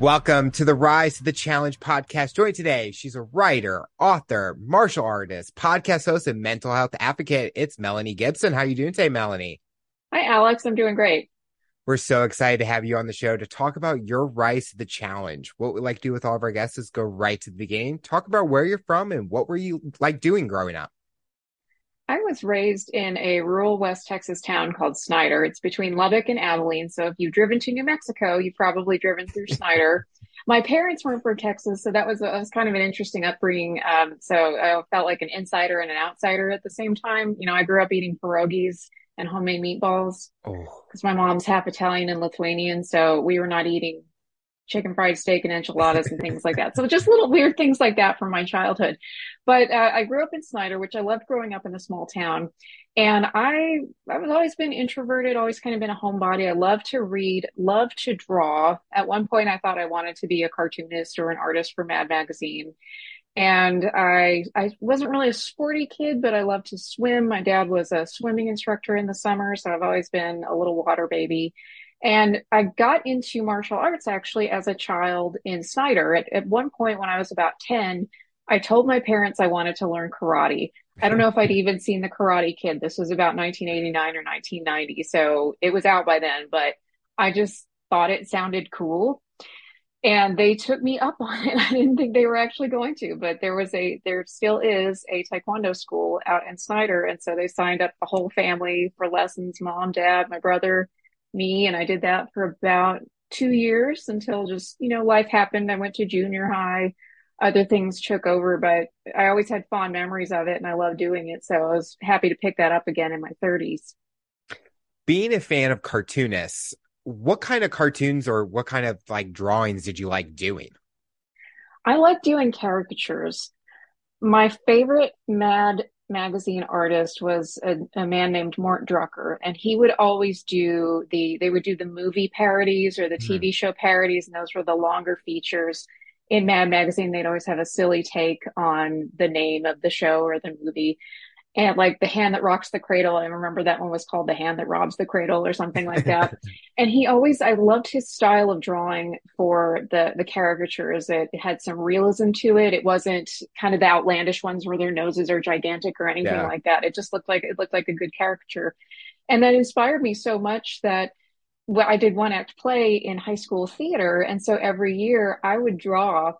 Welcome to the Rise to the Challenge podcast. Joined today, she's a writer, author, martial artist, podcast host, and mental health advocate. It's Melanie Gibson. How are you doing today, Melanie? Hi, Alex. I'm doing great. We're so excited to have you on the show to talk about your rise to the challenge. What we like to do with all of our guests is go right to the beginning, talk about where you're from and what were you like doing growing up. I was raised in a rural West Texas town called Snyder. It's between Lubbock and Abilene. So if you've driven to New Mexico, you've probably driven through Snyder. My parents weren't from Texas, so that was, that was kind of an interesting upbringing. Um, so I felt like an insider and an outsider at the same time. You know, I grew up eating pierogies and homemade meatballs because oh. my mom's half Italian and Lithuanian. So we were not eating chicken fried steak and enchiladas and things like that. So just little weird things like that from my childhood. But uh, I grew up in Snyder, which I loved growing up in a small town. And I, I've always been introverted, always kind of been a homebody. I love to read, love to draw. At one point, I thought I wanted to be a cartoonist or an artist for Mad Magazine. And I, I wasn't really a sporty kid, but I loved to swim. My dad was a swimming instructor in the summer, so I've always been a little water baby. And I got into martial arts actually as a child in Snyder. At, at one point when I was about 10, I told my parents I wanted to learn karate. I don't know if I'd even seen the Karate Kid. This was about 1989 or 1990. So it was out by then, but I just thought it sounded cool. And they took me up on it. I didn't think they were actually going to, but there was a, there still is a Taekwondo school out in Snyder. And so they signed up the whole family for lessons, mom, dad, my brother, me. And I did that for about two years until just, you know, life happened. I went to junior high. Other things took over, but I always had fond memories of it and I love doing it. So I was happy to pick that up again in my 30s. Being a fan of cartoonists, what kind of cartoons or what kind of like drawings did you like doing? I like doing caricatures. My favorite Mad magazine artist was a, a, man named Mort Drucker, and he would always do the they would do the movie parodies or the mm. TV show parodies, and those were the longer features. In Mad Magazine, they'd always have a silly take on the name of the show or the movie and like the hand that rocks the cradle. I remember that one was called the hand that robs the cradle or something like that. and he always, I loved his style of drawing for the, the caricatures. It, it, had some realism to it. It wasn't kind of the outlandish ones where their noses are gigantic or anything yeah. like that. It just looked like, it looked like a good caricature. And that inspired me so much that well, I did one act play in high school theater. And so every year I would draw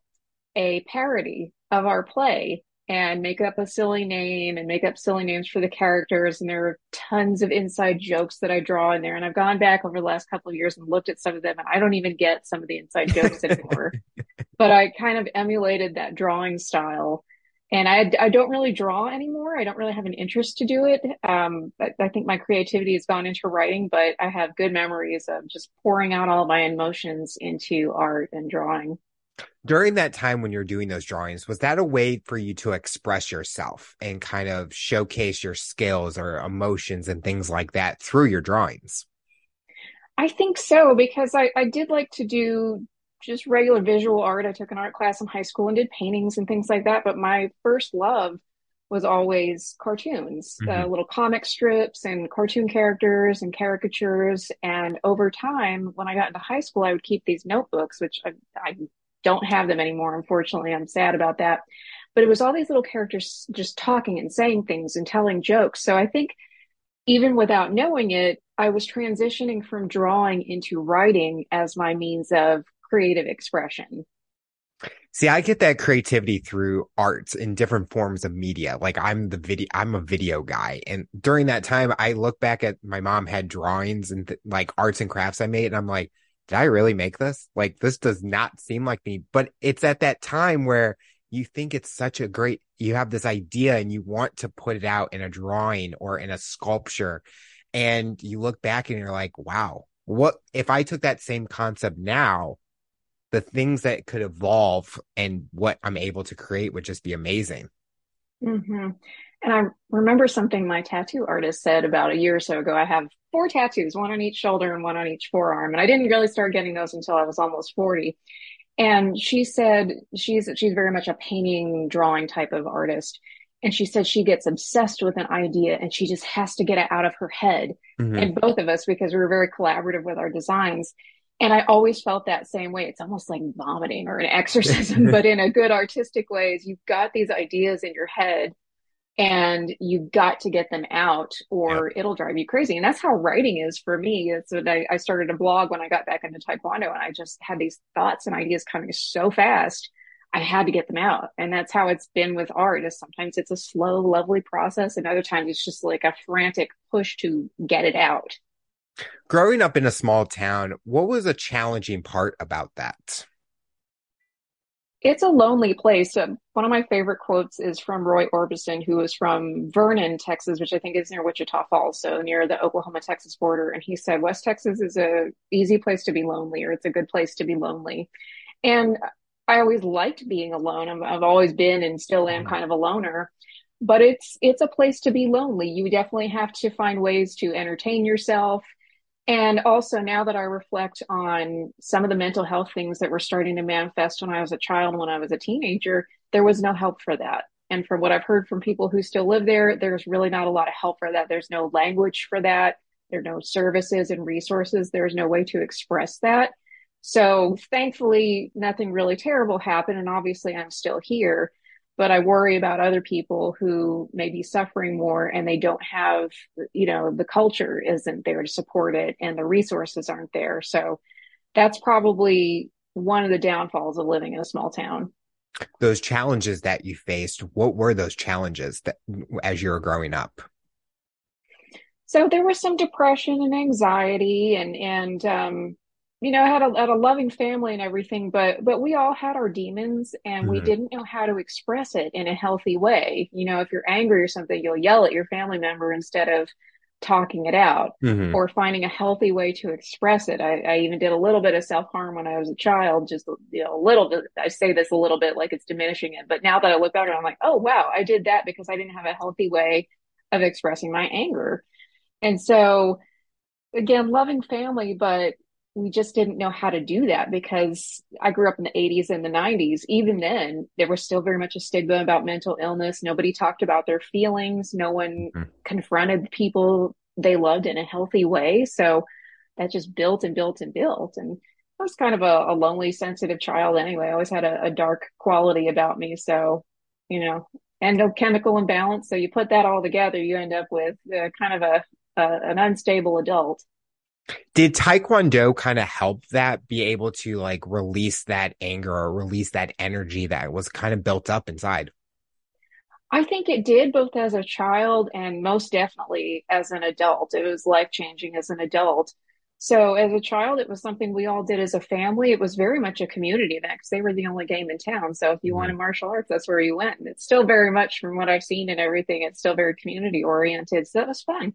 a parody of our play and make up a silly name and make up silly names for the characters. And there are tons of inside jokes that I draw in there. And I've gone back over the last couple of years and looked at some of them, and I don't even get some of the inside jokes anymore. but I kind of emulated that drawing style. And I, I don't really draw anymore. I don't really have an interest to do it. Um, I, I think my creativity has gone into writing, but I have good memories of just pouring out all my emotions into art and drawing during that time when you're doing those drawings was that a way for you to express yourself and kind of showcase your skills or emotions and things like that through your drawings i think so because i, I did like to do just regular visual art i took an art class in high school and did paintings and things like that but my first love was always cartoons, mm-hmm. uh, little comic strips and cartoon characters and caricatures. And over time, when I got into high school, I would keep these notebooks, which I, I don't have them anymore. Unfortunately, I'm sad about that. But it was all these little characters just talking and saying things and telling jokes. So I think even without knowing it, I was transitioning from drawing into writing as my means of creative expression. See, I get that creativity through arts in different forms of media. Like I'm the video, I'm a video guy. And during that time, I look back at my mom had drawings and th- like arts and crafts I made. And I'm like, did I really make this? Like, this does not seem like me. But it's at that time where you think it's such a great, you have this idea and you want to put it out in a drawing or in a sculpture. And you look back and you're like, wow, what if I took that same concept now? The things that could evolve and what I'm able to create would just be amazing. Mm-hmm. And I remember something my tattoo artist said about a year or so ago. I have four tattoos, one on each shoulder and one on each forearm. And I didn't really start getting those until I was almost 40. And she said she's she's very much a painting, drawing type of artist. And she said she gets obsessed with an idea and she just has to get it out of her head. Mm-hmm. And both of us, because we were very collaborative with our designs, And I always felt that same way. It's almost like vomiting or an exorcism, but in a good artistic way is you've got these ideas in your head and you've got to get them out or yep. it'll drive you crazy. And that's how writing is for me. It's what I, I started a blog when I got back into Taekwondo and I just had these thoughts and ideas coming so fast. I had to get them out. And that's how it's been with art is sometimes it's a slow, lovely process. And other times it's just like a frantic push to get it out. Growing up in a small town, what was a challenging part about that? It's a lonely place. Um, one of my favorite quotes is from Roy Orbison, who is from Vernon, Texas, which I think is near Wichita Falls, so near the Oklahoma Texas border. And he said, West Texas is a easy place to be lonely, or it's a good place to be lonely. And I always liked being alone. i have always been and still am mm-hmm. kind of a loner but it's it's a place to be lonely you definitely have to find ways to entertain yourself and also, now that I reflect on some of the mental health things that were starting to manifest when I was a child, when I was a teenager, there was no help for that. And from what I've heard from people who still live there, there's really not a lot of help for that. There's no language for that. There are no services and resources. There's no way to express that. So thankfully, nothing really terrible happened. And obviously, I'm still here but I worry about other people who may be suffering more and they don't have, you know, the culture isn't there to support it and the resources aren't there. So that's probably one of the downfalls of living in a small town. Those challenges that you faced, what were those challenges that as you were growing up? So there was some depression and anxiety and and um, you know, I had a, had a loving family and everything, but but we all had our demons, and mm-hmm. we didn't know how to express it in a healthy way. You know, if you're angry or something, you'll yell at your family member instead of talking it out mm-hmm. or finding a healthy way to express it. I, I even did a little bit of self harm when I was a child, just you know, a little bit. I say this a little bit like it's diminishing it, but now that I look back, I'm like, oh wow, I did that because I didn't have a healthy way of expressing my anger, and so again, loving family, but we just didn't know how to do that because I grew up in the 80s and the 90s. Even then, there was still very much a stigma about mental illness. Nobody talked about their feelings. No one mm-hmm. confronted people they loved in a healthy way. So that just built and built and built. And I was kind of a, a lonely, sensitive child anyway. I always had a, a dark quality about me. So, you know, endochemical imbalance. So you put that all together, you end up with uh, kind of a, a an unstable adult. Did Taekwondo kind of help that be able to like release that anger or release that energy that was kind of built up inside? I think it did both as a child and most definitely as an adult. It was life changing as an adult. So as a child, it was something we all did as a family. It was very much a community event because they were the only game in town. So if you mm-hmm. wanted martial arts, that's where you went. And it's still very much from what I've seen and everything. It's still very community oriented. So that was fun.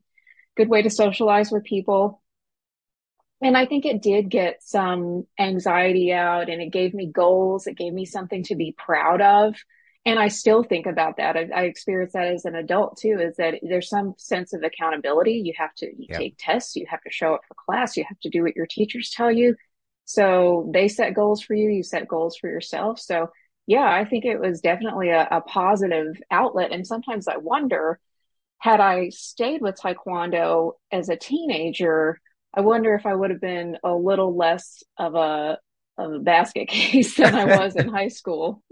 Good way to socialize with people and I think it did get some anxiety out and it gave me goals. It gave me something to be proud of. And I still think about that. I, I experienced that as an adult too, is that there's some sense of accountability. You have to you yep. take tests, you have to show up for class, you have to do what your teachers tell you. So they set goals for you, you set goals for yourself. So yeah, I think it was definitely a, a positive outlet. And sometimes I wonder, had I stayed with Taekwondo as a teenager, I wonder if I would have been a little less of a of a basket case than I was in high school.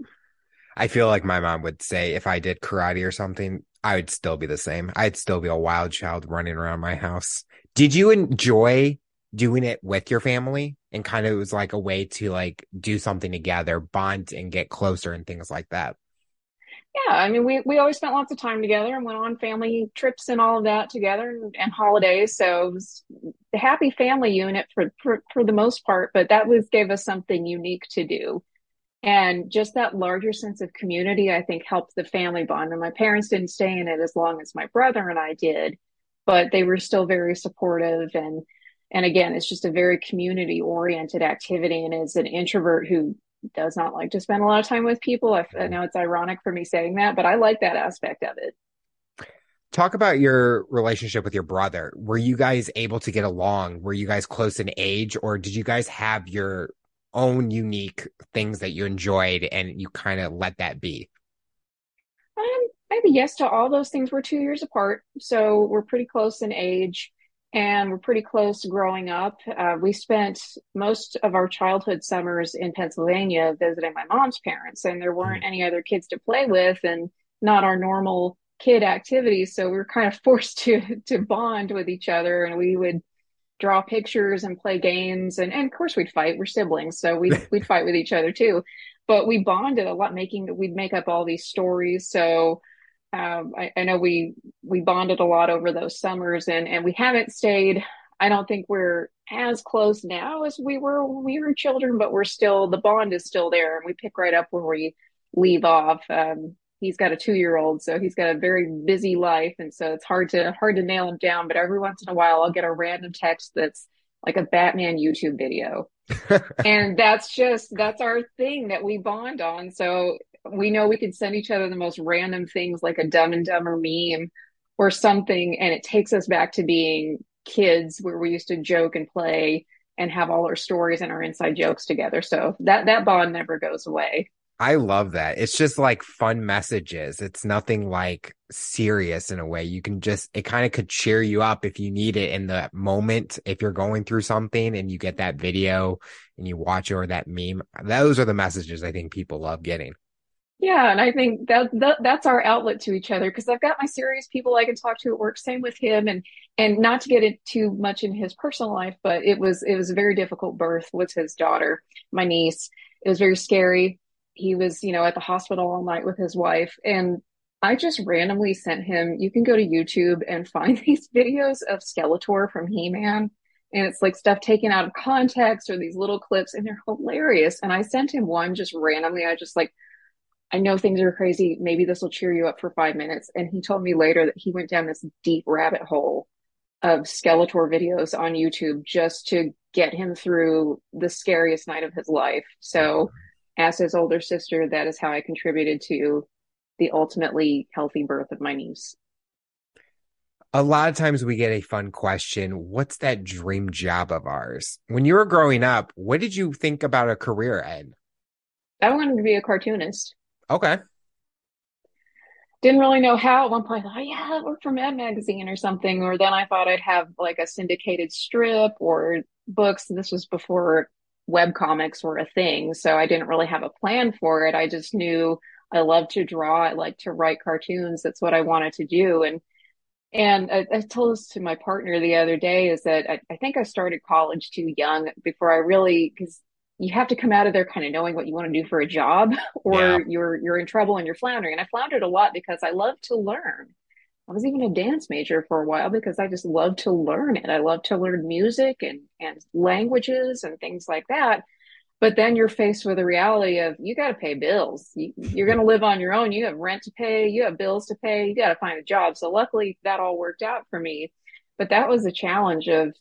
I feel like my mom would say if I did karate or something, I would still be the same. I'd still be a wild child running around my house. Did you enjoy doing it with your family and kind of it was like a way to like do something together, bond and get closer and things like that? Yeah, I mean, we, we always spent lots of time together and went on family trips and all of that together and, and holidays. So it was the happy family unit for, for, for the most part, but that was gave us something unique to do. And just that larger sense of community, I think helped the family bond. And my parents didn't stay in it as long as my brother and I did, but they were still very supportive and, and again, it's just a very community oriented activity. And as an introvert who does not like to spend a lot of time with people. I, I know it's ironic for me saying that, but I like that aspect of it. Talk about your relationship with your brother. Were you guys able to get along? Were you guys close in age, or did you guys have your own unique things that you enjoyed and you kind of let that be? Um, maybe yes to all those things. We're two years apart, so we're pretty close in age. And we're pretty close growing up. Uh, we spent most of our childhood summers in Pennsylvania visiting my mom's parents, and there weren't mm. any other kids to play with, and not our normal kid activities. So we were kind of forced to to bond with each other, and we would draw pictures and play games, and, and of course we'd fight. We're siblings, so we'd we'd fight with each other too. But we bonded a lot, making we'd make up all these stories. So um, I, I, know we we bonded a lot over those summers, and and we haven't stayed. I don't think we're as close now as we were when we were children, but we're still the bond is still there, and we pick right up where we leave off. Um, he's got a two year old, so he's got a very busy life, and so it's hard to hard to nail him down. But every once in a while, I'll get a random text that's like a Batman YouTube video. and that's just that's our thing that we bond on. So we know we can send each other the most random things like a dumb and dumber meme or something and it takes us back to being kids where we used to joke and play and have all our stories and our inside jokes together so that that bond never goes away I love that. It's just like fun messages. It's nothing like serious in a way. You can just, it kind of could cheer you up if you need it in the moment. If you're going through something and you get that video and you watch or that meme, those are the messages I think people love getting. Yeah, and I think that, that that's our outlet to each other because I've got my serious people I can talk to at work. Same with him, and and not to get it too much in his personal life, but it was it was a very difficult birth with his daughter, my niece. It was very scary. He was, you know, at the hospital all night with his wife, and I just randomly sent him. You can go to YouTube and find these videos of Skeletor from He Man, and it's like stuff taken out of context or these little clips, and they're hilarious. And I sent him one just randomly. I just like I know things are crazy. Maybe this will cheer you up for five minutes. And he told me later that he went down this deep rabbit hole of Skeletor videos on YouTube just to get him through the scariest night of his life. So, as his older sister, that is how I contributed to the ultimately healthy birth of my niece. A lot of times we get a fun question What's that dream job of ours? When you were growing up, what did you think about a career in? I wanted to be a cartoonist. Okay. Didn't really know how at one point. I thought, oh, yeah, I work for Mad Magazine or something. Or then I thought I'd have like a syndicated strip or books. This was before web comics were a thing. So I didn't really have a plan for it. I just knew I love to draw. I like to write cartoons. That's what I wanted to do. And and I, I told this to my partner the other day is that I, I think I started college too young before I really because you have to come out of there kind of knowing what you want to do for a job or yeah. you're you're in trouble and you're floundering. And i floundered a lot because i love to learn. I was even a dance major for a while because i just love to learn it i love to learn music and and languages and things like that. But then you're faced with the reality of you got to pay bills. You, you're going to live on your own. You have rent to pay. You have bills to pay. You got to find a job. So luckily that all worked out for me. But that was a challenge of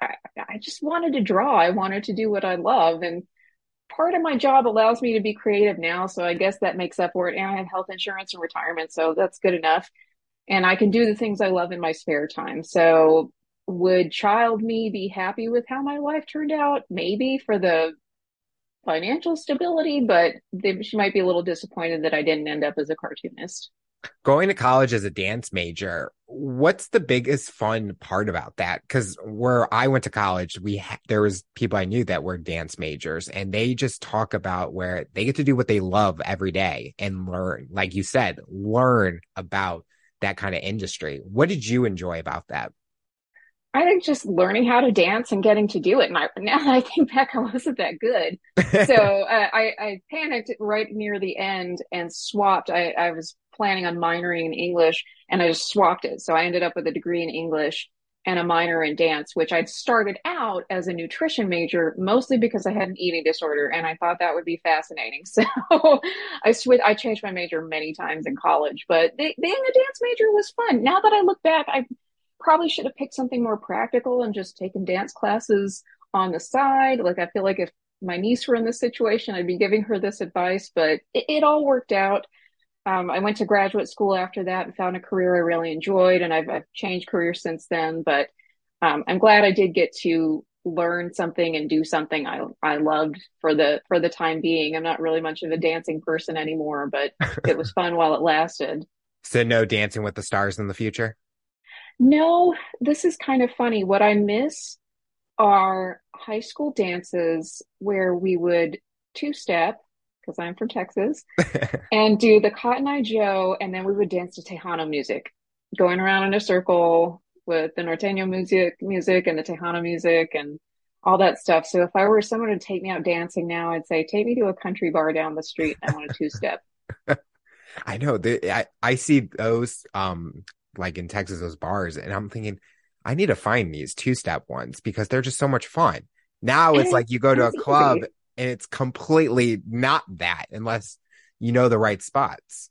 I, just wanted to draw. I wanted to do what I love. And part of my job allows me to be creative now. So I guess that makes up for it. And I have health insurance and retirement. So that's good enough. And I can do the things I love in my spare time. So would child me be happy with how my life turned out? Maybe for the financial stability, but they, she might be a little disappointed that I didn't end up as a cartoonist going to college as a dance major what's the biggest fun part about that because where i went to college we ha- there was people i knew that were dance majors and they just talk about where they get to do what they love every day and learn like you said learn about that kind of industry what did you enjoy about that I think just learning how to dance and getting to do it. And I, now that I think back, I wasn't that good. So uh, I, I, panicked right near the end and swapped. I, I was planning on minoring in English and I just swapped it. So I ended up with a degree in English and a minor in dance, which I'd started out as a nutrition major, mostly because I had an eating disorder and I thought that would be fascinating. So I switched, I changed my major many times in college, but being a dance major was fun. Now that I look back, I probably should have picked something more practical and just taken dance classes on the side. Like I feel like if my niece were in this situation, I'd be giving her this advice, but it, it all worked out. Um, I went to graduate school after that and found a career I really enjoyed, and I've, I've changed careers since then. But um, I'm glad I did get to learn something and do something I I loved for the for the time being. I'm not really much of a dancing person anymore, but it was fun while it lasted. So no dancing with the stars in the future? No, this is kind of funny. What I miss are high school dances where we would two step, because I'm from Texas, and do the Cotton Eye Joe, and then we would dance to Tejano music, going around in a circle with the norteño music, music and the Tejano music and all that stuff. So if I were someone to take me out dancing now, I'd say take me to a country bar down the street. I want a two step. I know the, I, I see those um like in Texas those bars and I'm thinking I need to find these two step ones because they're just so much fun. Now it's like you go to a club easy. And it's completely not that unless you know the right spots.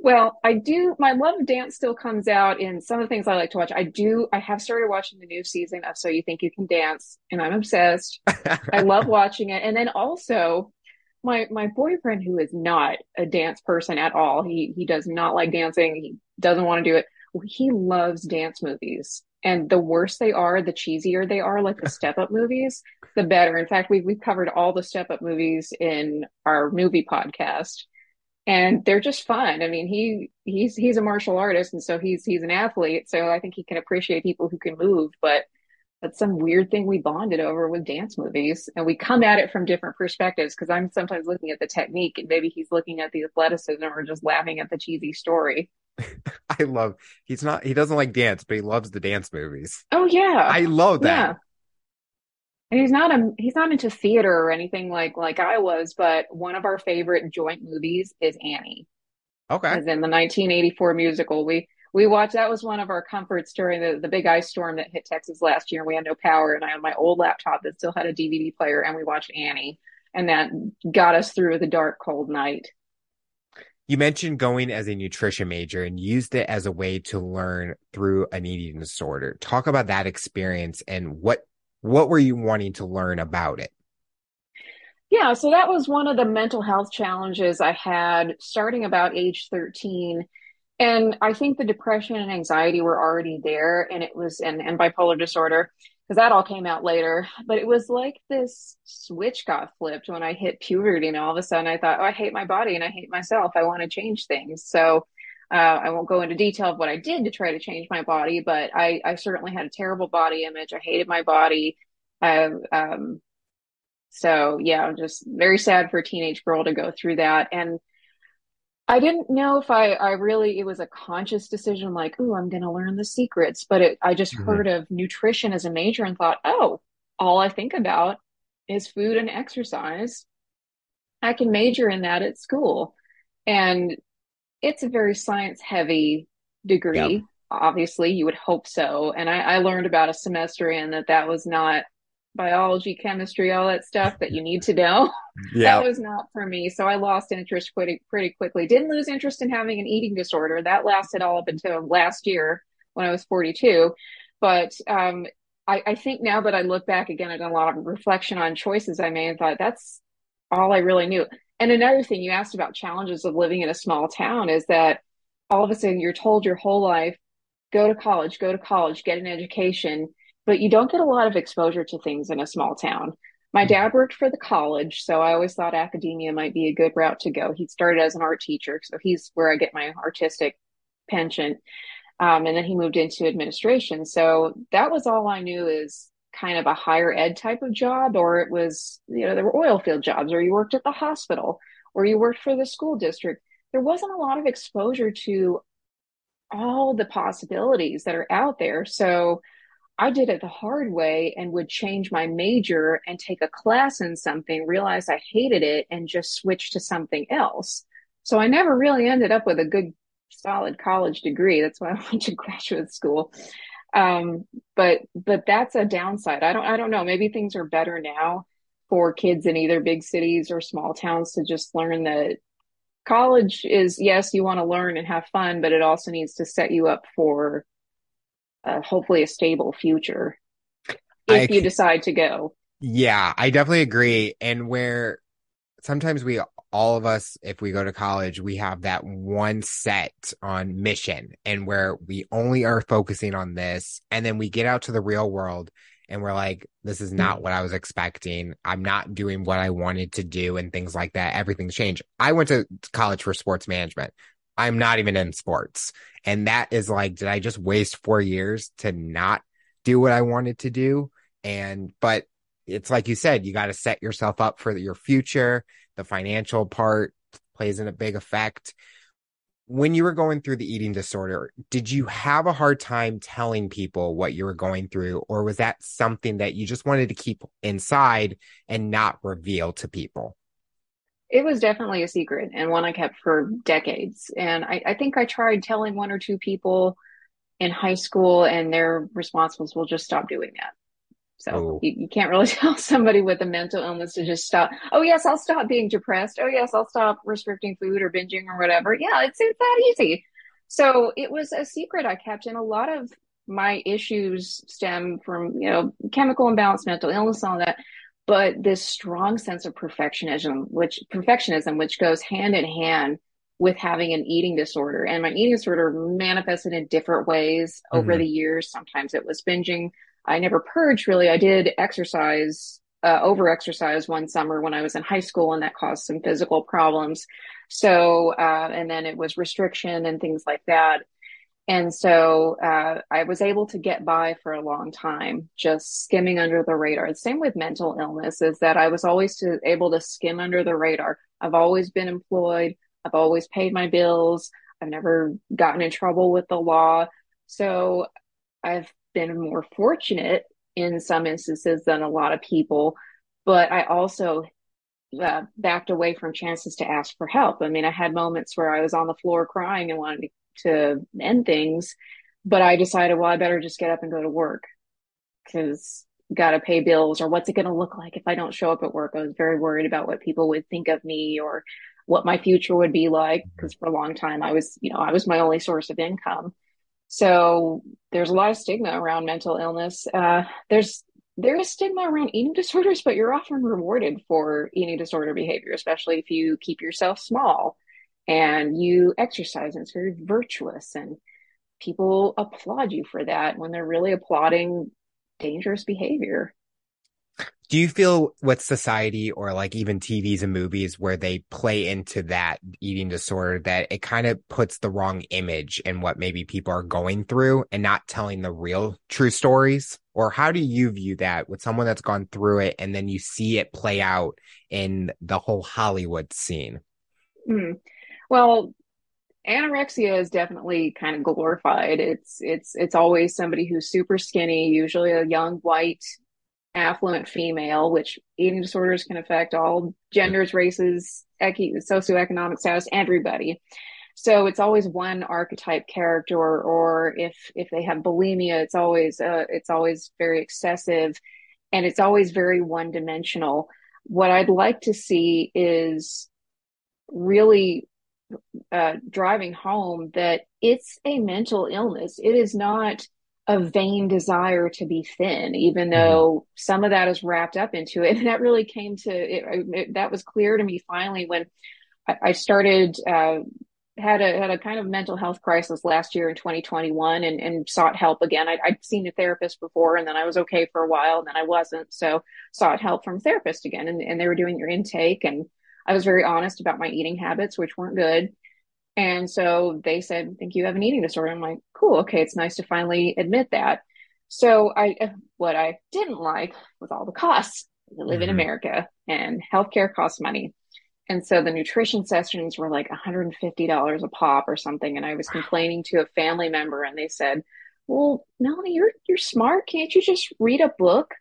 Well, I do. My love of dance still comes out in some of the things I like to watch. I do. I have started watching the new season of So You Think You Can Dance, and I'm obsessed. I love watching it. And then also, my my boyfriend, who is not a dance person at all, he he does not like dancing. He doesn't want to do it. He loves dance movies, and the worse they are, the cheesier they are, like the Step Up movies, the better. In fact, we've we've covered all the Step Up movies in our movie podcast and they're just fun. I mean, he he's he's a martial artist, and so he's he's an athlete. So I think he can appreciate people who can move. But that's some weird thing we bonded over with dance movies, and we come at it from different perspectives. Because I'm sometimes looking at the technique, and maybe he's looking at the athleticism, or just laughing at the cheesy story. I love. He's not. He doesn't like dance, but he loves the dance movies. Oh yeah, I love that. Yeah and he's not a he's not into theater or anything like like I was, but one of our favorite joint movies is Annie. Okay. As in the 1984 musical. We we watched that was one of our comforts during the, the big ice storm that hit Texas last year. We had no power and I had my old laptop that still had a DVD player and we watched Annie and that got us through the dark cold night. You mentioned going as a nutrition major and used it as a way to learn through an eating disorder. Talk about that experience and what what were you wanting to learn about it? Yeah, so that was one of the mental health challenges I had starting about age 13. And I think the depression and anxiety were already there, and it was, and, and bipolar disorder, because that all came out later. But it was like this switch got flipped when I hit puberty, and all of a sudden I thought, oh, I hate my body and I hate myself. I want to change things. So uh, I won't go into detail of what I did to try to change my body, but I, I certainly had a terrible body image. I hated my body. I, um, so yeah, I'm just very sad for a teenage girl to go through that. And I didn't know if I, I really, it was a conscious decision, like, oh, I'm going to learn the secrets. But it, I just mm-hmm. heard of nutrition as a major and thought, oh, all I think about is food and exercise. I can major in that at school. And it's a very science heavy degree. Yep. Obviously, you would hope so. And I, I learned about a semester in that that was not biology, chemistry, all that stuff that you need to know. Yeah. that was not for me. So I lost interest pretty, pretty quickly. Didn't lose interest in having an eating disorder. That lasted all up until last year when I was 42. But um, I, I think now that I look back again, done a lot of reflection on choices I made and thought that's all I really knew. And another thing you asked about challenges of living in a small town is that all of a sudden you're told your whole life, go to college, go to college, get an education, but you don't get a lot of exposure to things in a small town. My dad worked for the college, so I always thought academia might be a good route to go. He started as an art teacher, so he's where I get my artistic penchant. Um, and then he moved into administration. So that was all I knew is kind of a higher ed type of job, or it was, you know, there were oil field jobs, or you worked at the hospital, or you worked for the school district. There wasn't a lot of exposure to all the possibilities that are out there. So I did it the hard way and would change my major and take a class in something, realize I hated it, and just switch to something else. So I never really ended up with a good, solid college degree. That's why I went to graduate school. Um, but but that's a downside. I don't I don't know. Maybe things are better now for kids in either big cities or small towns to just learn that college is yes, you want to learn and have fun, but it also needs to set you up for uh, hopefully a stable future if I, you decide to go. Yeah, I definitely agree. And where sometimes we all of us, if we go to college, we have that one set on mission and where we only are focusing on this. And then we get out to the real world and we're like, this is not what I was expecting. I'm not doing what I wanted to do and things like that. Everything's changed. I went to college for sports management. I'm not even in sports. And that is like, did I just waste four years to not do what I wanted to do? And, but it's like you said, you got to set yourself up for your future. The financial part plays in a big effect. When you were going through the eating disorder, did you have a hard time telling people what you were going through? Or was that something that you just wanted to keep inside and not reveal to people? It was definitely a secret and one I kept for decades. And I, I think I tried telling one or two people in high school, and their response was, "We'll just stop doing that." So oh. you, you, can't really tell somebody with a mental illness to just stop. Oh yes, I'll stop being depressed. Oh yes, I'll stop restricting food or binging or whatever. Yeah, it's it's that easy. So it was a secret I kept, and a lot of my issues stem from you know chemical imbalance, mental illness, all that but this strong sense of perfectionism, which perfectionism, which goes hand in hand with having an eating disorder. And my eating disorder manifested in different ways mm-hmm. over the years. Sometimes it was binging. I never purged really. I did exercise, uh, over exercise one summer when I was in high school, and that caused some physical problems. So, uh, and then it was restriction and things like that. And so uh, I was able to get by for a long time, just skimming under the radar. The same with mental illness is that I was always to, able to skim under the radar. I've always been employed. I've always paid my bills. I've never gotten in trouble with the law. So I've been more fortunate in some instances than a lot of people. But I also uh, backed away from chances to ask for help. I mean, I had moments where I was on the floor crying and wanted to to end things. But I decided, well, I better just get up and go to work because got to pay bills or what's it going to look like if I don't show up at work? I was very worried about what people would think of me or what my future would be like because for a long time I was, you know, I was my only source of income. So there's a lot of stigma around mental illness. Uh, there's there is stigma around eating disorders, but you're often rewarded for eating disorder behavior, especially if you keep yourself small and you exercise and it's very virtuous and people applaud you for that when they're really applauding dangerous behavior do you feel with society or like even TVs and movies where they play into that eating disorder that it kind of puts the wrong image in what maybe people are going through and not telling the real true stories? Or how do you view that with someone that's gone through it and then you see it play out in the whole Hollywood scene? Mm. Well, anorexia is definitely kind of glorified. It's it's it's always somebody who's super skinny, usually a young white affluent female, which eating disorders can affect all genders, races, socioeconomic status, everybody. So it's always one archetype character, or, or if if they have bulimia, it's always uh, it's always very excessive, and it's always very one dimensional. What I'd like to see is really uh, driving home that it's a mental illness. It is not a vain desire to be thin, even mm-hmm. though some of that is wrapped up into it. And that really came to it, it that was clear to me finally when I, I started. Uh, had a had a kind of mental health crisis last year in 2021 and, and sought help again. I, would seen a therapist before and then I was okay for a while and then I wasn't. So sought help from a therapist again and, and they were doing your intake and I was very honest about my eating habits, which weren't good. And so they said, I think you have an eating disorder. I'm like, cool. Okay. It's nice to finally admit that. So I, what I didn't like was all the costs. We live mm-hmm. in America and healthcare costs money. And so the nutrition sessions were like $150 a pop or something. And I was complaining to a family member and they said, well, Melanie, you're, you're smart. Can't you just read a book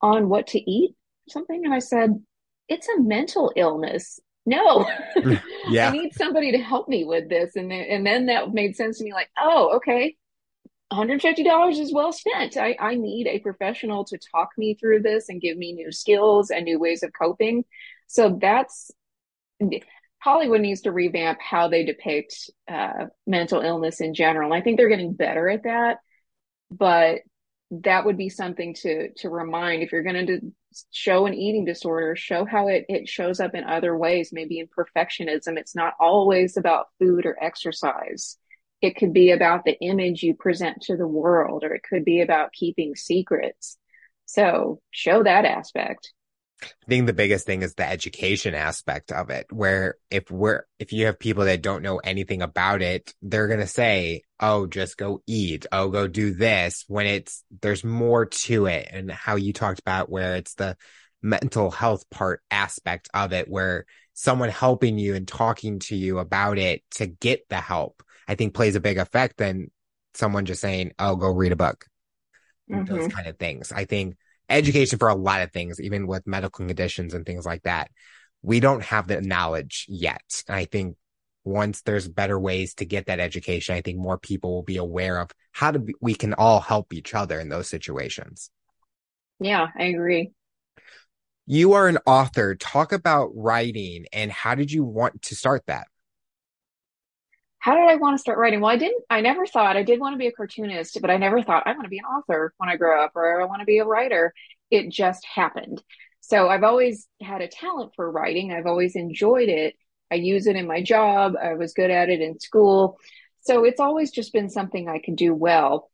on what to eat? Something. And I said, it's a mental illness. No, yeah. I need somebody to help me with this. And then, and then that made sense to me like, oh, okay. $150 is well spent. I, I need a professional to talk me through this and give me new skills and new ways of coping. So that's Hollywood needs to revamp how they depict uh, mental illness in general. I think they're getting better at that. But that would be something to to remind if you're going to show an eating disorder show how it it shows up in other ways maybe in perfectionism. It's not always about food or exercise. It could be about the image you present to the world or it could be about keeping secrets. So show that aspect I think the biggest thing is the education aspect of it, where if we're, if you have people that don't know anything about it, they're going to say, Oh, just go eat. Oh, go do this when it's, there's more to it. And how you talked about where it's the mental health part aspect of it, where someone helping you and talking to you about it to get the help, I think plays a big effect than someone just saying, Oh, go read a book. Mm-hmm. Those kind of things. I think education for a lot of things, even with medical conditions and things like that. We don't have the knowledge yet. And I think once there's better ways to get that education, I think more people will be aware of how to be, we can all help each other in those situations. Yeah, I agree. You are an author. Talk about writing and how did you want to start that? How did I want to start writing? Well, I didn't, I never thought I did want to be a cartoonist, but I never thought I want to be an author when I grow up or I want to be a writer. It just happened. So I've always had a talent for writing. I've always enjoyed it. I use it in my job. I was good at it in school. So it's always just been something I could do well.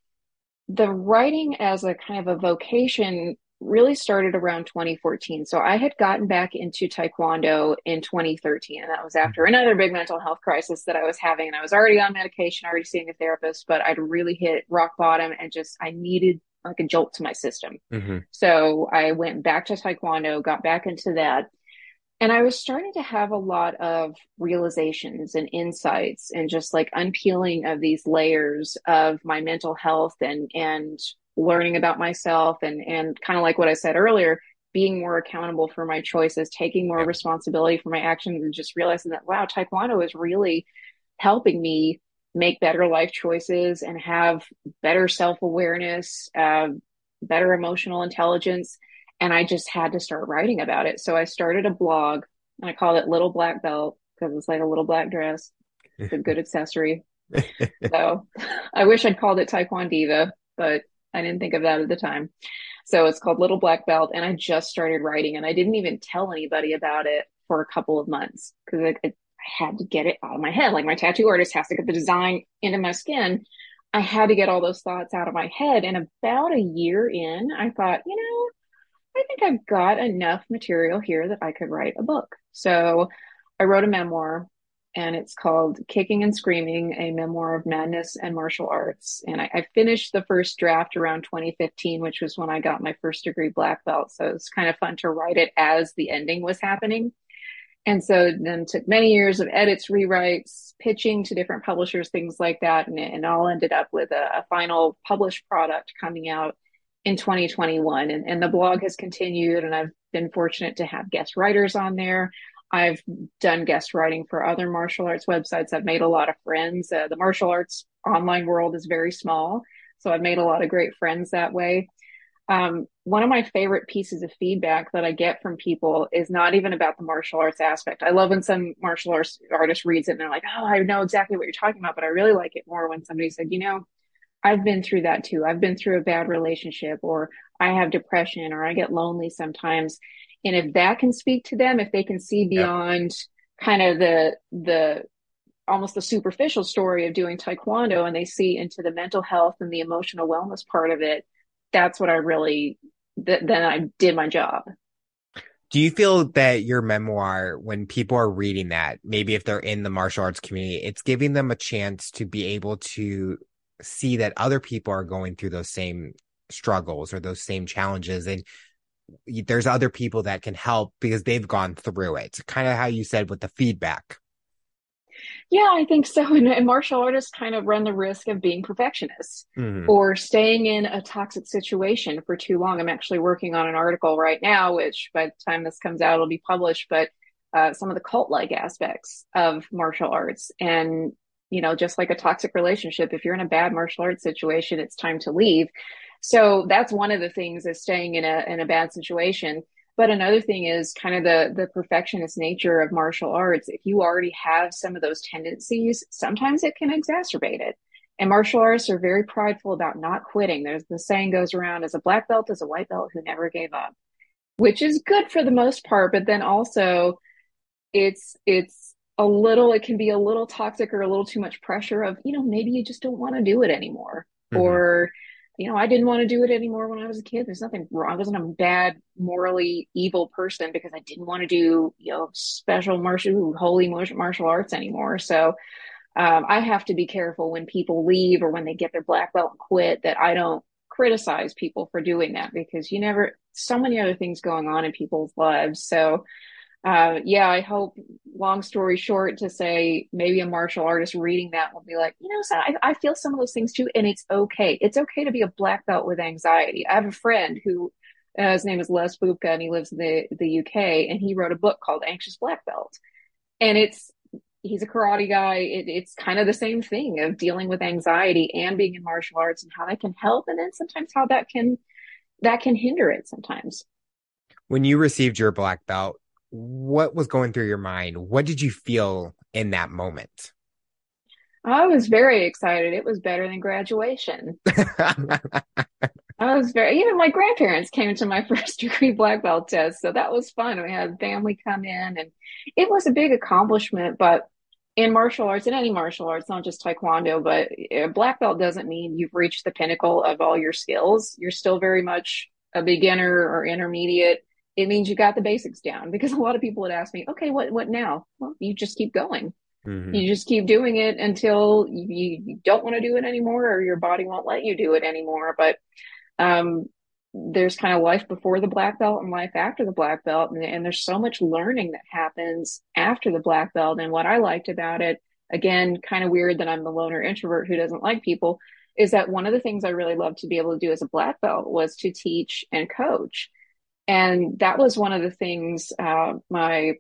The writing as a kind of a vocation really started around 2014. So I had gotten back into Taekwondo in 2013, and that was after mm-hmm. another big mental health crisis that I was having. And I was already on medication, already seeing a therapist, but I'd really hit rock bottom and just I needed like a jolt to my system. Mm-hmm. So I went back to Taekwondo, got back into that. And I was starting to have a lot of realizations and insights and just like unpeeling of these layers of my mental health and and learning about myself and and kind of like what I said earlier, being more accountable for my choices, taking more responsibility for my actions, and just realizing that wow, Taekwondo is really helping me make better life choices and have better self awareness, uh, better emotional intelligence. And I just had to start writing about it. So I started a blog and I called it Little Black Belt because it's like a little black dress. It's a good accessory. so I wish I'd called it Taekwondo, but I didn't think of that at the time. So it's called Little Black Belt. And I just started writing and I didn't even tell anybody about it for a couple of months because I, I, had to get it out of my head. Like my tattoo artist has to get the design into my skin. I had to get all those thoughts out of my head. And about a year in, I thought, you know, I think I've got enough material here that I could write a book. So I wrote a memoir and it's called Kicking and Screaming, a memoir of madness and martial arts. And I, I, finished the first draft around 2015, which was when I got my first degree black belt. So it's kind of fun to write it as the ending was happening. And so then took many years of edits, rewrites, pitching to different publishers, things like that. And and all ended up with a, a final published product coming out in 2021. And, and the blog has continued and I've been fortunate to have guest writers on there. I've done guest writing for other martial arts websites. I've made a lot of friends. Uh, the martial arts online world is very small, so I've made a lot of great friends that way. Um, one of my favorite pieces of feedback that I get from people is not even about the martial arts aspect. I love when some martial arts artist reads it and they're like, "Oh, I know exactly what you're talking about," but I really like it more when somebody said, "You know, I've been through that too. I've been through a bad relationship, or I have depression, or I get lonely sometimes." And if that can speak to them, if they can see beyond yep. kind of the, the, almost the superficial story of doing taekwondo and they see into the mental health and the emotional wellness part of it, that's what I really, th- then I did my job. Do you feel that your memoir, when people are reading that, maybe if they're in the martial arts community, it's giving them a chance to be able to see that other people are going through those same struggles or those same challenges and there's other people that can help because they've gone through it. Kind of how you said with the feedback. Yeah, I think so. And, and martial artists kind of run the risk of being perfectionists mm-hmm. or staying in a toxic situation for too long. I'm actually working on an article right now, which by the time this comes out, it'll be published, but uh, some of the cult like aspects of martial arts. And, you know, just like a toxic relationship, if you're in a bad martial arts situation, it's time to leave. So that's one of the things is staying in a in a bad situation. But another thing is kind of the the perfectionist nature of martial arts. If you already have some of those tendencies, sometimes it can exacerbate it. And martial artists are very prideful about not quitting. There's the saying goes around as a black belt is a white belt who never gave up, which is good for the most part, but then also it's it's a little it can be a little toxic or a little too much pressure of, you know, maybe you just don't want to do it anymore. Mm-hmm. Or you know, I didn't want to do it anymore when I was a kid. There's nothing wrong. I wasn't a bad, morally evil person because I didn't want to do, you know, special martial, holy martial arts anymore. So um, I have to be careful when people leave or when they get their black belt and quit that I don't criticize people for doing that because you never, so many other things going on in people's lives. So uh, yeah, I hope, long story short, to say maybe a martial artist reading that will be like, you know, so I, I feel some of those things too, and it's okay. It's okay to be a black belt with anxiety. I have a friend who, uh, his name is Les Bubka, and he lives in the, the UK, and he wrote a book called Anxious Black Belt. And it's, he's a karate guy. It, it's kind of the same thing of dealing with anxiety and being in martial arts and how that can help, and then sometimes how that can, that can hinder it sometimes. When you received your black belt, what was going through your mind? What did you feel in that moment? I was very excited. It was better than graduation. I was very, even my grandparents came to my first degree black belt test. So that was fun. We had family come in and it was a big accomplishment. But in martial arts, in any martial arts, not just Taekwondo, but a black belt doesn't mean you've reached the pinnacle of all your skills. You're still very much a beginner or intermediate it means you got the basics down because a lot of people would ask me, okay, what, what now? Well, you just keep going. Mm-hmm. You just keep doing it until you, you don't want to do it anymore or your body won't let you do it anymore. But, um, there's kind of life before the black belt and life after the black belt. And, and there's so much learning that happens after the black belt. And what I liked about it, again, kind of weird that I'm the loner introvert who doesn't like people, is that one of the things I really loved to be able to do as a black belt was to teach and coach. And that was one of the things uh, my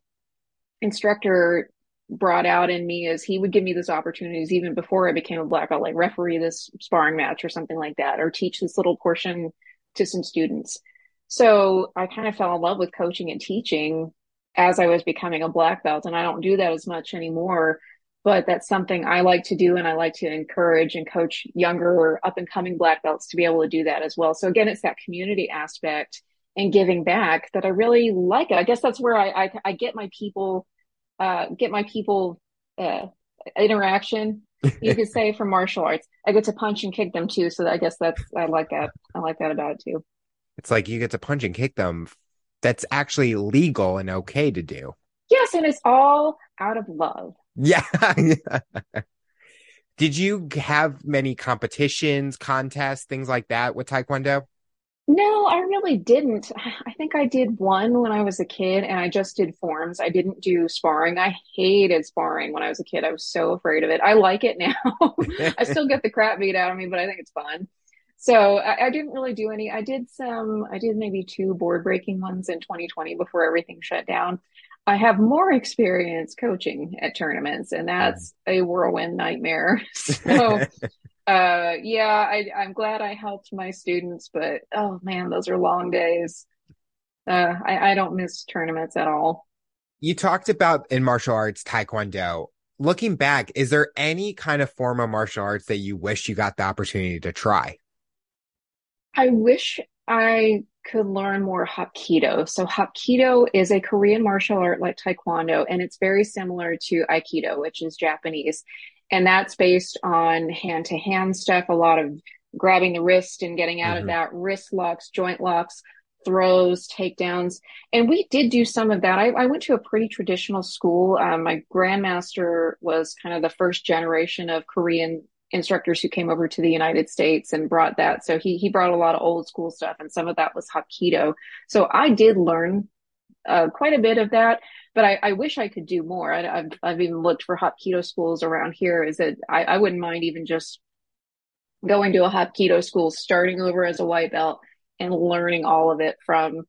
instructor brought out in me is he would give me those opportunities even before I became a black belt, like referee this sparring match or something like that, or teach this little portion to some students. So I kind of fell in love with coaching and teaching as I was becoming a black belt. And I don't do that as much anymore, but that's something I like to do. And I like to encourage and coach younger up and coming black belts to be able to do that as well. So again, it's that community aspect and giving back that I really like it. I guess that's where I I, I get my people uh, get my people uh, interaction. You could say from martial arts. I get to punch and kick them too, so I guess that's I like that. I like that about it too. It's like you get to punch and kick them. That's actually legal and okay to do. Yes, and it's all out of love. Yeah. Did you have many competitions, contests, things like that with Taekwondo? No, I really didn't. I think I did one when I was a kid and I just did forms. I didn't do sparring. I hated sparring when I was a kid. I was so afraid of it. I like it now. I still get the crap beat out of me, but I think it's fun. So I, I, didn't really do any. I did some, I did maybe two board breaking ones in 2020 before everything shut down. I have more experience coaching at tournaments, and that's mm. a whirlwind nightmare. So uh, yeah, I, I'm glad I helped my students, but oh man, those are long days. Uh, I, I don't miss tournaments at all. You talked about in martial arts, Taekwondo. Looking back, is there any kind of form of martial arts that you wish you got the opportunity to try? I wish I could learn more Hapkido. So Hapkido is a Korean martial art like Taekwondo, and it's very similar to Aikido, which is Japanese. And that's based on hand to hand stuff, a lot of grabbing the wrist and getting out mm-hmm. of that, wrist locks, joint locks, throws, takedowns. And we did do some of that. I, I went to a pretty traditional school. Um, my grandmaster was kind of the first generation of Korean instructors who came over to the United States and brought that. So he, he brought a lot of old school stuff and some of that was Hapkido. So I did learn uh, quite a bit of that but I, I, wish I could do more. I, have I've even looked for Hapkido schools around here. Is that I, I wouldn't mind even just going to a Hapkido school, starting over as a white belt, and learning all of it from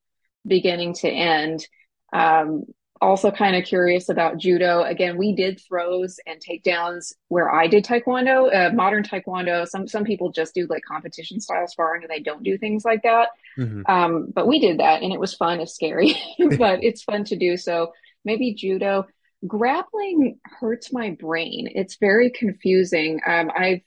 beginning to end. Um, also, kind of curious about judo. Again, we did throws and takedowns where I did taekwondo, uh, modern taekwondo. Some some people just do like competition style sparring and they don't do things like that. Mm-hmm. Um, but we did that, and it was fun. It's scary, but it's fun to do. So maybe judo. Grappling hurts my brain. It's very confusing. Um, I've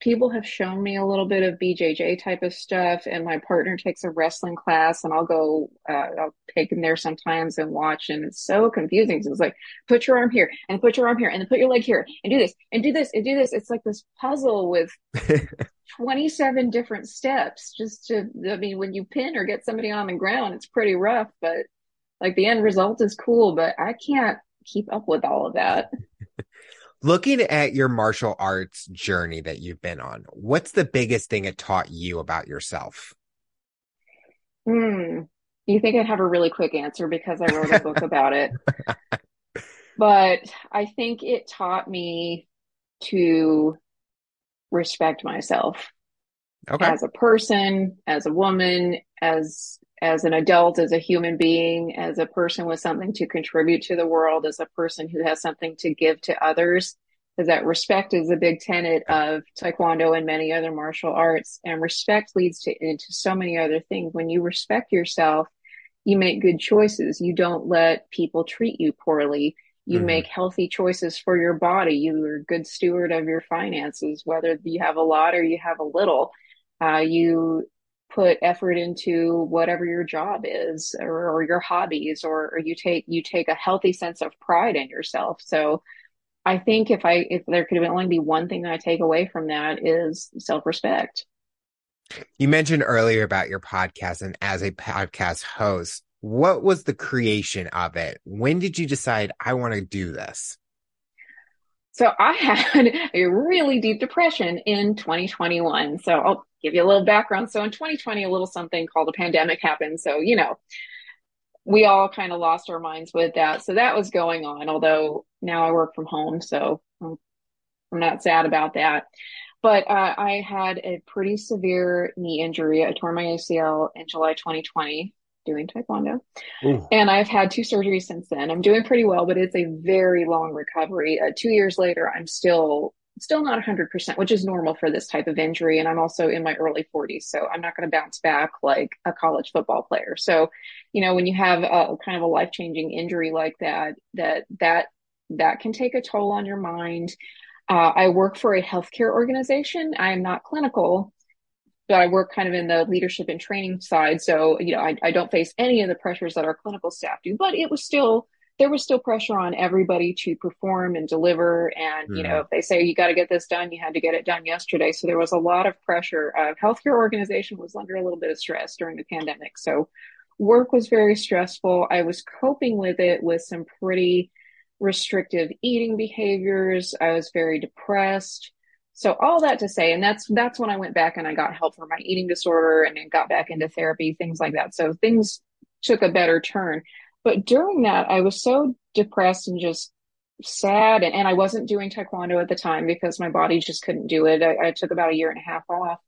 people have shown me a little bit of BJJ type of stuff, and my partner takes a wrestling class, and I'll go, uh, I'll take him there sometimes and watch, and it's so confusing. So it's like, put your arm here, and put your arm here, and then put your leg here, and do this, and do this, and do this. It's like this puzzle with 27 different steps just to, I mean, when you pin or get somebody on the ground, it's pretty rough, but like the end result is cool, but I can't keep up with all of that. Looking at your martial arts journey that you've been on, what's the biggest thing it taught you about yourself? Hmm. You think I'd have a really quick answer because I wrote a book about it. But I think it taught me to respect myself Okay. as a person, as a woman, as as an adult, as a human being, as a person with something to contribute to the world, as a person who has something to give to others. Because that respect is a big tenet of Taekwondo and many other martial arts. And respect leads to into so many other things. When you respect yourself, you make good choices. You don't let people treat you poorly. You Mhm. make healthy choices for your body. You're a good steward of your finances, whether you have a lot or you have a little. Uh, you put effort into whatever your job is or, or your hobbies, or, or you take you take a healthy sense of pride in yourself. So I think if I if there could only be one thing that I take away from that is self-respect. You mentioned earlier about your podcast and as a podcast host, what was the creation of it? When did you decide I want to do this? So I had a really deep depression in 2021. So I'll give you a little background. So in 2020, a little something called a pandemic happened. So, you know, we all kind of lost our minds with that. So that was going on, although now I work from home. So I'm, not sad about that. But uh, I had a pretty severe knee injury. I tore my ACL in July 2020 doing Taekwondo. Ooh. And I've had two surgeries since then. I'm doing pretty well, but it's a very long recovery. Uh, two years later, I'm still still not 100%, which is normal for this type of injury. And I'm also in my early 40s, so I'm not going to bounce back like a college football player. So, you know, when you have a kind of a life changing injury like that, that that that can take a toll on your mind. Uh, I work for a healthcare organization. I am not clinical, but I work kind of in the leadership and training side. So, you know, I, I don't face any of the pressures that our clinical staff do, but it was still, there was still pressure on everybody to perform and deliver. And, you know, Mhm. if they say you got to get this done, you had to get it done yesterday. So there was a lot of pressure. Uh, healthcare organization was under a little bit of stress during the pandemic. So work was very stressful. I was coping with it with some pretty restrictive eating behaviors. I was very depressed. So all that to say, and that's that's when I went back and I got help for my eating disorder and then got back into therapy, things like that. So things took a better turn. But during that, I was so depressed and just sad, and, and I wasn't doing taekwondo at the time because my body just couldn't do it. I, I took about a year and a half off.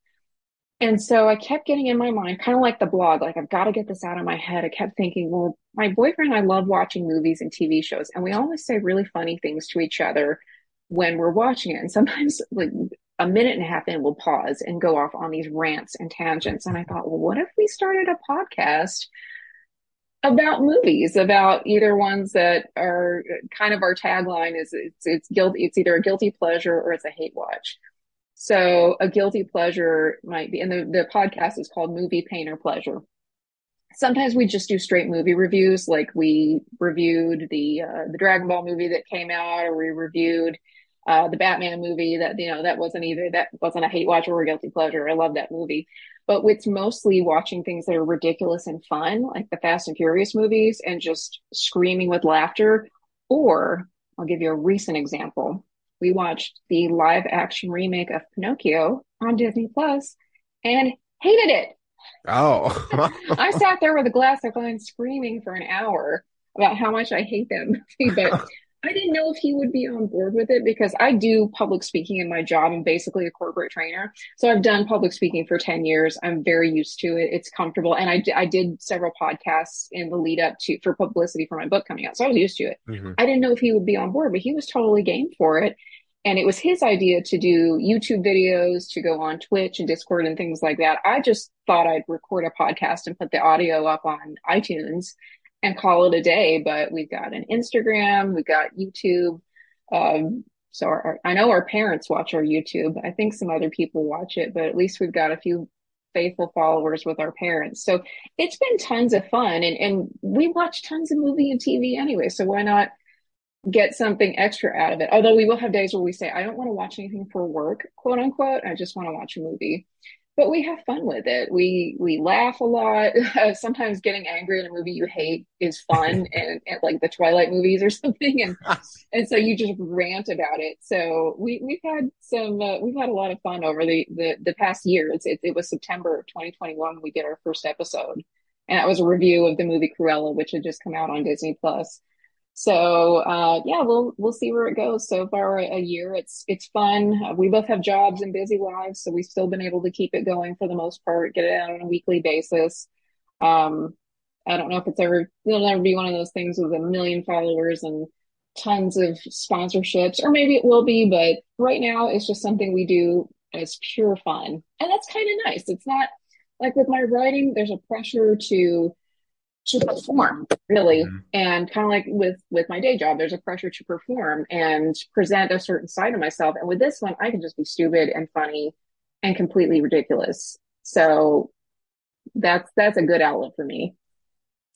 And so I kept getting in my mind, kind of like the blog, like I've got to get this out of my head. I kept thinking, well, my boyfriend and I love watching movies and TV shows, and we always say really funny things to each other when we're watching it. And sometimes, like a minute and a half in, we'll pause and go off on these rants and tangents. And I thought, well, what if we started a podcast about movies, about either ones that are kind of our tagline is it's it's guilty, it's either a guilty pleasure or it's a hate watch. So a guilty pleasure might be, and the, the podcast is called Movie Pain or Pleasure. Sometimes we just do straight movie reviews, like we reviewed the uh, the Dragon Ball movie that came out, or we reviewed uh, the Batman movie that you know that wasn't either that wasn't a hate watch or a guilty pleasure. I love that movie, but it's mostly watching things that are ridiculous and fun, like the Fast and Furious movies, and just screaming with laughter. Or I'll give you a recent example we watched the live action remake of Pinocchio on Disney Plus and hated it. Oh. I sat there with a glass of wine screaming for an hour about how much I hate that movie, but I didn't know if he would be on board with it because I do public speaking in my job. I'm basically a corporate trainer. So I've done public speaking for 10 years. I'm very used to it. It's comfortable. And I, I did several podcasts in the lead up to for publicity for my book coming out. So I was used to it. Mhm. I didn't know if he would be on board, but he was totally game for it. And it was his idea to do YouTube videos, to go on Twitch and Discord and things like that. I just thought I'd record a podcast and put the audio up on iTunes and call it a day. But we've got an Instagram, we've got YouTube. Um, so our, I know our parents watch our YouTube. I think some other people watch it, but at least we've got a few faithful followers with our parents. So it's been tons of fun and, and we watch tons of movie and TV anyway. So why not get something extra out of it. Although we will have days where we say, I don't want to watch anything for work, quote unquote. I just want to watch a movie. But we have fun with it. We we laugh a lot. Sometimes getting angry at a movie you hate is fun, and, and like the Twilight movies or something, and and so you just rant about it. So we we've had some uh, we've had a lot of fun over the the, the past year. It's, it, it was September of 2021 we did our first episode, and that was a review of the movie Cruella, which had just come out on Disney Plus. So uh, yeah, we'll we'll see where it goes. So far, a year, it's it's fun. We both have jobs and busy lives, so we've still been able to keep it going for the most part. Get it out on a weekly basis. Um, I don't know if it's ever it'll never be one of those things with a million followers and tons of sponsorships, or maybe it will be. But right now, it's just something we do as pure fun, and that's kind of nice. It's not like with my writing. There's a pressure to to perform really. Mm-hmm. and kind of like with with my day job there's a pressure to perform and present a certain side of myself. And with this one i can just be stupid and funny and completely ridiculous. So that's that's a good outlet for me.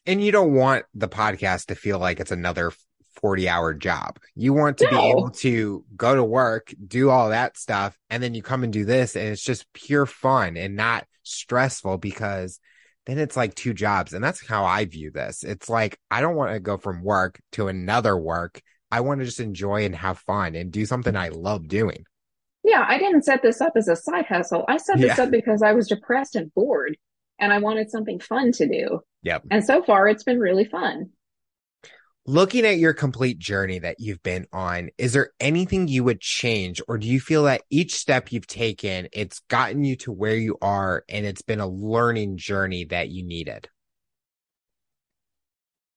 And you don't want the podcast to feel like it's another 40 hour job. You want to no. be able to go to work do all that stuff and then you come and do this and it's just pure fun and not stressful because then it's like two jobs. And that's how I view this. It's like, I don't want to go from work to another work. I want to just enjoy and have fun and do something I love doing. Yeah, I didn't set this up as a side hustle. I set this yeah. up because I was depressed and bored and I wanted something fun to do. Yep. And so far it's been really fun looking at your complete journey that you've been on, is there anything you would change, or do you feel that each step you've taken, it's gotten you to where you are and it's been a learning journey that you needed?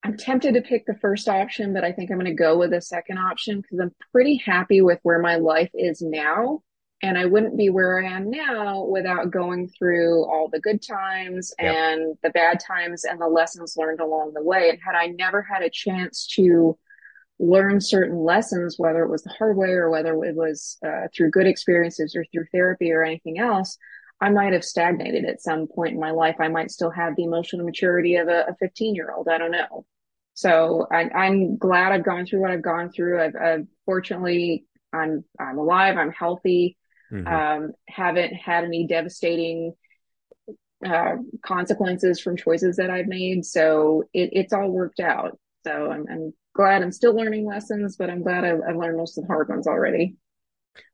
I'm tempted to pick the first option, but I think I'm going to go with the second option because I'm pretty happy with where my life is now. And I wouldn't be where I am now without going through all the good times yep. and the bad times and the lessons learned along the way. And had I never had a chance to learn certain lessons, whether it was the hard way or whether it was uh, through good experiences or through therapy or anything else, I might have stagnated at some point in my life. I might still have the emotional maturity of a 15 year old. I don't know. So I, am glad I've gone through what I've gone through. I've, I've fortunately, I'm, I'm alive. I'm healthy. Mm-hmm. Um, haven't had any devastating uh, consequences from choices that I've made. So it, it's all worked out. So I'm, I'm, glad I'm still learning lessons, but I'm glad I've, I've learned most of the hard ones already.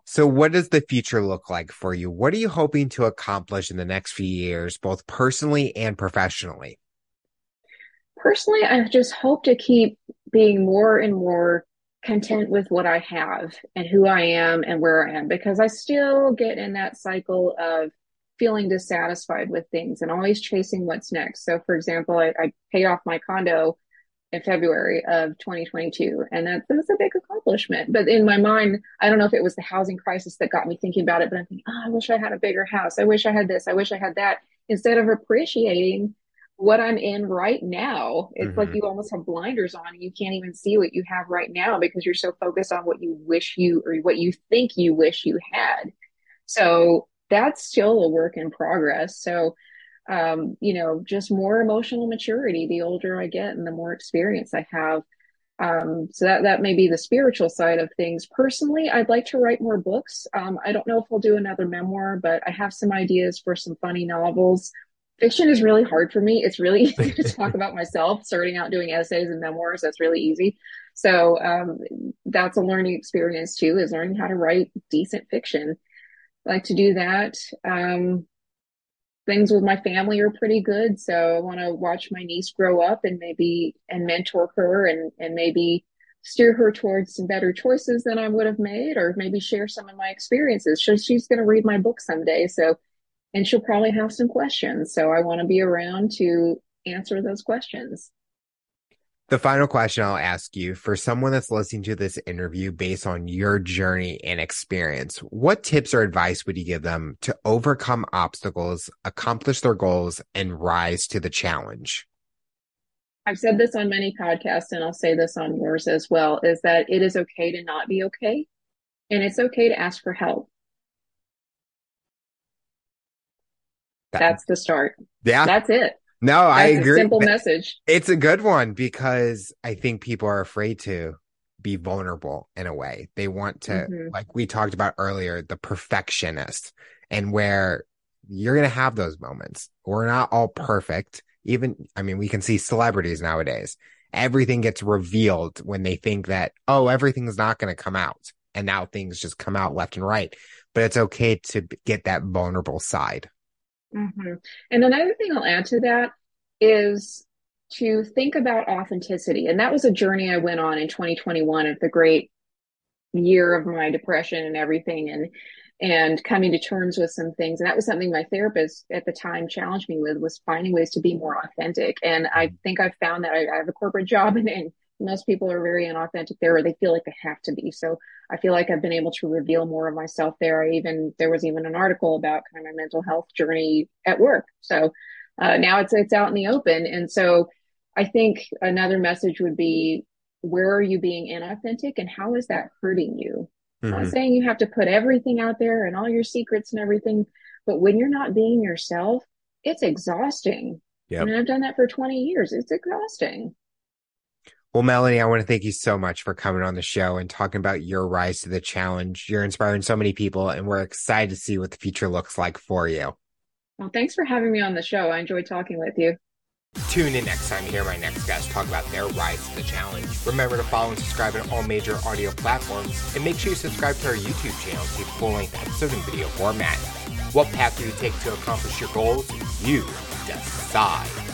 So, what does the future look like for you? What are you hoping to accomplish in the next few years, both personally and professionally? Personally, I just hope to keep being more and more content with what I have and who I am and where I am because I still get in that cycle of feeling dissatisfied with things and always chasing what's next. So, for example, I, I paid off my condo in February of 2022, and that, that's a big accomplishment. But in my mind, I don't know if it was the housing crisis that got me thinking about it, but I'm thinking, oh, I wish I had a bigger house. I wish I had this. I wish I had that. Instead of appreciating what I'm in right now. It's mm-hmm. like you almost have blinders on and you can't even see what you have right now because you're so focused on what you wish you or what you think you wish you had. So that's still a work in progress. So, um, you know, just more emotional maturity the older I get and the more experience I have. Um, so that, that may be the spiritual side of things. Personally, I'd like to write more books. Um, I don't know if I'll do another memoir, but I have some ideas for some funny novels fiction is really hard for me. It's really easy to talk about myself. Starting out doing essays and memoirs, that's really easy. So um, that's a learning experience too, is learning how to write decent fiction. I like to do that. Um, things with my family are pretty good, so I want to watch my niece grow up and maybe and mentor her and and maybe steer her towards some better choices than I would have made, or maybe share some of my experiences. So she's going to read my book someday, so and she'll probably have some questions. So I want to be around to answer those questions. The final question I'll ask you for someone that's listening to this interview based on your journey and experience, what tips or advice would you give them to overcome obstacles, accomplish their goals, and rise to the challenge? I've said this on many podcasts and I'll say this on yours as well is that it is okay to not be okay. And it's okay to ask for help. That's the start. Yeah. That's it. No, That's I agree. simple message. It's a good one because I think people are afraid to be vulnerable in a way. They want to, Mhm. like we talked about earlier, the perfectionist, and where you're going to have those moments. We're not all perfect. Even, I mean, we can see celebrities nowadays. Everything gets revealed when they think that, oh, everything's not going to come out. And now things just come out left and right. But it's okay to get that vulnerable side. Mhm. And another thing I'll add to that is to think about authenticity. And that was a journey I went on in 2021 of the great year of my depression and everything and and coming to terms with some things. And that was something my therapist at the time challenged me with was finding ways to be more authentic. And I think I've found that I, I have a corporate job and, and most people are very inauthentic there or they feel like they have to be. So I feel like I've been able to reveal more of myself there. I even there was even an article about kind of my mental health journey at work. So uh, now it's it's out in the open, and so I think another message would be where are you being inauthentic, and how is that hurting you? I'm not saying you have to put everything out there and all your secrets and everything, but when you're not being yourself, it's exhausting. I Yep. mean, I've done that for 20 years. It's exhausting. Well, Melanie, I want to thank you so much for coming on the show and talking about your rise to the challenge. You're inspiring so many people, and we're excited to see what the future looks like for you. Well, thanks for having me on the show. I enjoyed talking with you. Tune in next time to hear my next guest talk about their rise to the challenge. Remember to follow and subscribe on all major audio platforms, and make sure you subscribe to our YouTube channel to see full length episode in video format. What path do you take to accomplish your goals? You decide.